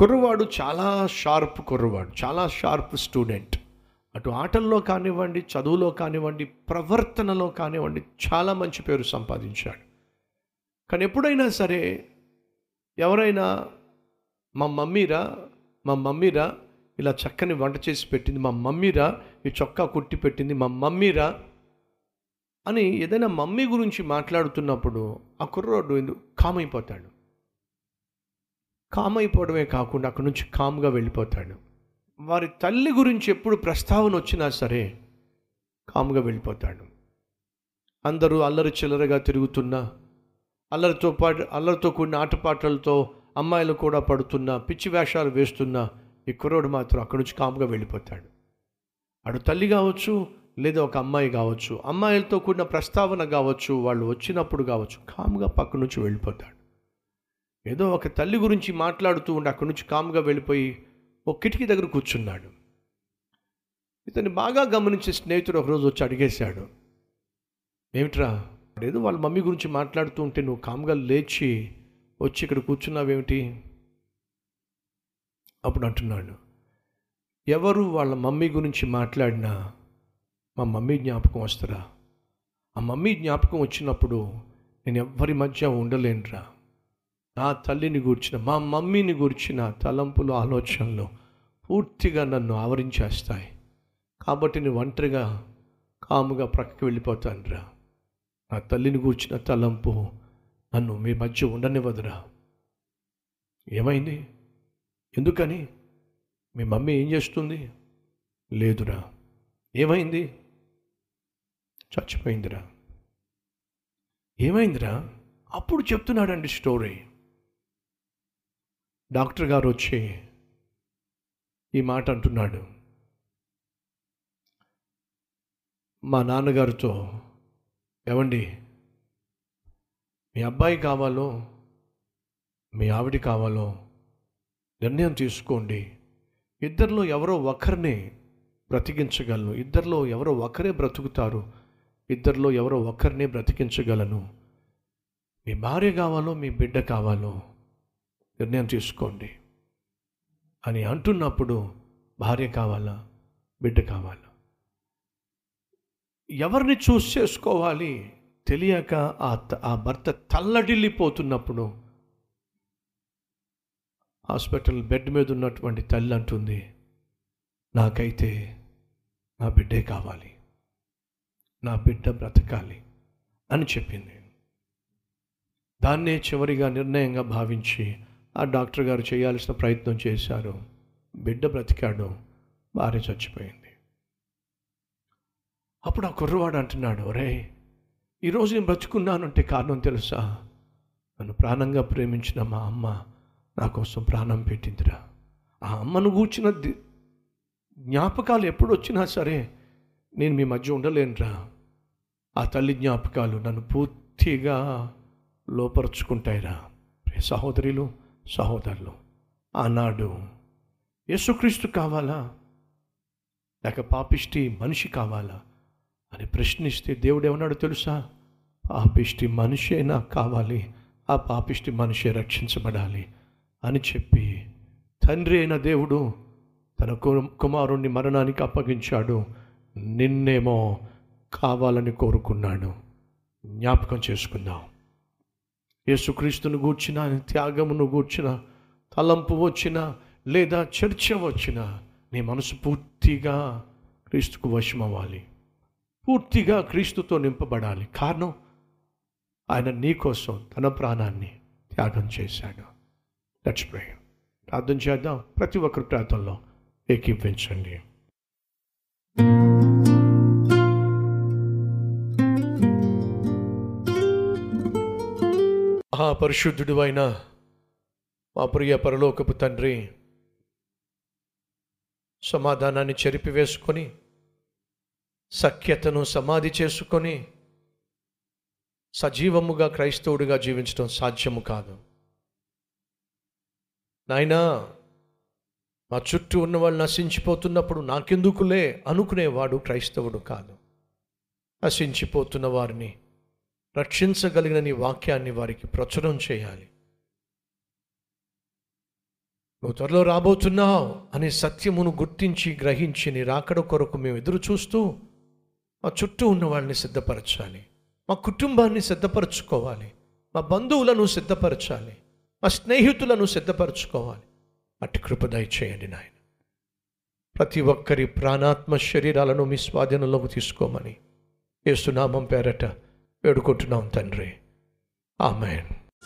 కుర్రవాడు చాలా షార్ప్ కుర్రవాడు చాలా షార్ప్ స్టూడెంట్. అటు ఆటల్లో కానివ్వండి చదువులో కానివ్వండి ప్రవర్తనలో కానివ్వండి చాలా మంచి పేరు సంపాదించాడు. కానీ ఎప్పుడైనా సరే ఎవరైనా మా మమ్మీరా మా మమ్మీరా ఇలా చక్కని వంట చేసి పెట్టింది మా మమ్మీరా ఈ చొక్కా కుట్టి పెట్టింది మా మమ్మీరా అని ఏదైనా మమ్మీ గురించి మాట్లాడుతున్నప్పుడు ఆ కుర్రోడు ఎందుకు కామ్ అయిపోవడమే కాకుండా అక్కడి నుంచి కామ్గా వెళ్ళిపోతాడు. వారి తల్లి గురించి ఎప్పుడు ప్రస్తావన వచ్చినా సరే కామ్గా వెళ్ళిపోతాడు. అందరూ అల్లరి చిల్లరగా తిరుగుతున్నా అల్లరితో పాటు అల్లరితో కూడిన ఆటపాటలతో అమ్మాయిలు కూడా పడుతున్నా పిచ్చి వేషాలు వేస్తున్నా ఈ కుర్రోడు మాత్రం అక్కడి నుంచి కామ్గా వెళ్ళిపోతాడు. అడు తల్లి కావచ్చు లేదా ఒక అమ్మాయి కావచ్చు అమ్మాయిలతో కూడిన ప్రస్తావన కావచ్చు వాళ్ళు వచ్చినప్పుడు కావచ్చు కామ్గా పక్క నుంచి వెళ్ళిపోతాడు. ఏదో ఒక తల్లి గురించి మాట్లాడుతూ ఉండి అక్కడి నుంచి కామ్గా వెళ్ళిపోయి ఒక కిటికీ దగ్గర కూర్చున్నాడు. ఇతన్ని బాగా గమనించే స్నేహితుడు ఒకరోజు వచ్చి అడిగేశాడు ఏమిట్రా? ఏదో వాళ్ళ మమ్మీ గురించి మాట్లాడుతూ ఉంటే నువ్వు కామ్గా లేచి వచ్చి ఇక్కడ కూర్చున్నావేమిటి? అప్పుడు అంటున్నాడు ఎవరు వాళ్ళ మమ్మీ గురించి మాట్లాడినా మా మమ్మీ జ్ఞాపకం వస్తారా ఆ మమ్మీ జ్ఞాపకం వచ్చినప్పుడు నేను ఎవ్వరి మధ్య ఉండలేనురా. నా తల్లిని గూర్చిన మా మమ్మీని గూర్చిన తలంపులు ఆలోచనలు పూర్తిగా నన్ను ఆవరించేస్తాయి. కాబట్టి నేను ఒంటరిగా కాముగా ప్రక్కకి వెళ్ళిపోతానురా. నా తల్లిని గూర్చిన తలంపు నన్ను మీ మధ్య ఉండనివ్వదురా. ఏమైంది? ఎందుకని? మీ మమ్మీ ఏం చేస్తుంది? లేదురా. ఏమైంది? చచ్చిపోయిందిరా. ఏమైందిరా? అప్పుడు చెప్తున్నాడండి స్టోరీ. డాక్టర్ గారు వచ్చి ఈ మాట అంటున్నాడు. మా నాన్నగారితో ఏమండి మీ అబ్బాయి కావాలో మీ ఆవిడ కావాలో నిర్ణయం తీసుకోండి. ఇద్దరిలో ఎవరో ఒకరిని బ్రతికించగలను. ఇద్దరిలో ఎవరో ఒకరే బ్రతుకుతారు. ఇద్దరిలో ఎవరో ఒకరినే బ్రతికించగలను. మీ భార్య కావాలో మీ బిడ్డ కావాలో నిర్ణయం తీసుకోండి అని అంటున్నప్పుడు భార్య కావాలా? బిడ్డ కావాలా? ఎవరిని చూస్ చేసుకోవాలి? తెలియక ఆ ఆ భర్త తల్లడిల్లిపోతున్నప్పుడు హాస్పిటల్ బెడ్ మీద ఉన్నటువంటి తల్లి అంటుంది నాకైతే నా బిడ్డే కావాలి. నా బిడ్డ బ్రతకాలి అని చెప్పింది. దాన్నే చివరిగా నిర్ణయంగా భావించి ఆ డాక్టర్ గారు చేయాల్సిన ప్రయత్నం చేశారు. బిడ్డ బ్రతికాడు. భార్య చచ్చిపోయింది. అప్పుడు ఆ కుర్రవాడు అంటున్నాడు రే ఈరోజు నేను బ్రతుకున్నానంటే కారణం తెలుసా? నన్ను ప్రాణంగా ప్రేమించిన మా అమ్మ నా కోసం ప్రాణం పెట్టిందిరా. ఆ అమ్మను కూర్చిన జ్ఞాపకాలు ఎప్పుడు వచ్చినా సరే నేను మీ మధ్య ఉండలేనురా. ఆ తల్లి జ్ఞాపకాలు నన్ను పూర్తిగా లోపరుచుకుంటాయిరా. సహోదరిలో సహోదరులు సహోదరులు ఆనాడు యేసుక్రీస్తు కావాలా? లేక పాపిష్టి మనిషి కావాలా? అని ప్రశ్నిస్తే దేవుడు ఏమన్నాడు తెలుసా? పాపిష్టి మనిషి అయినా కావాలి? ఆ పాపిష్టి మనిషే రక్షించబడాలి అని చెప్పి తండ్రి అయిన దేవుడు తన కుమారుణ్ణి మరణానికి అప్పగించాడు. నిన్నేమో కావాలని కోరుకున్నాడు. జ్ఞాపకం చేసుకుందాం. యేసుక్రీస్తును గూర్చిన ఆయన త్యాగమును గూర్చిన తలంపు వచ్చిన లేదా చర్చ వచ్చిన నీ మనసు పూర్తిగా క్రీస్తుకు వశమవ్వాలి. పూర్తిగా క్రీస్తుతో నింపబడాలి. కారణం ఆయన నీ కోసం తన ప్రాణాన్ని త్యాగం చేశాడు. లెట్స్ ప్రార్థన చేద్దాం. ప్రతి ఒక్కరి ప్రార్థనలో ఏకీపించండి మహాపరిశుద్ధుడు అయిన మా ప్రియ పరలోకపు తండ్రి సమాధానాన్ని చెరిపివేసుకొని సఖ్యతను సమాధి చేసుకొని సజీవముగా క్రైస్తవుడిగా జీవించడం సాధ్యము కాదు. నాయనా మా చుట్టూ ఉన్న వాళ్ళు నశించిపోతున్నప్పుడు నాకెందుకులే అనుకునేవాడు క్రైస్తవుడు కాదు. నశించిపోతున్న వారిని రక్షించగలిగిన నీ వాక్యాన్ని వారికి ప్రచురం చేయాలి. నువ్వు త్వరలో రాబోతున్నావు అనే సత్యమును గుర్తించి గ్రహించి నీ రాకడ కొరకు మేము ఎదురు చూస్తూ మా చుట్టూ ఉన్న వాళ్ళని సిద్ధపరచాలి. మా కుటుంబాన్ని సిద్ధపరచుకోవాలి. మా బంధువులను సిద్ధపరచాలి. మా స్నేహితులను సిద్ధపరచుకోవాలి. అట్టి కృపదయ చేయండి నాయన. ప్రతి ఒక్కరి ప్రాణాత్మ శరీరాలను మీ స్వాధీనంలోకి తీసుకోమని ఏసునామం పేరట వేడుకుంటున్నాం తండ్రి. ఆమెన్.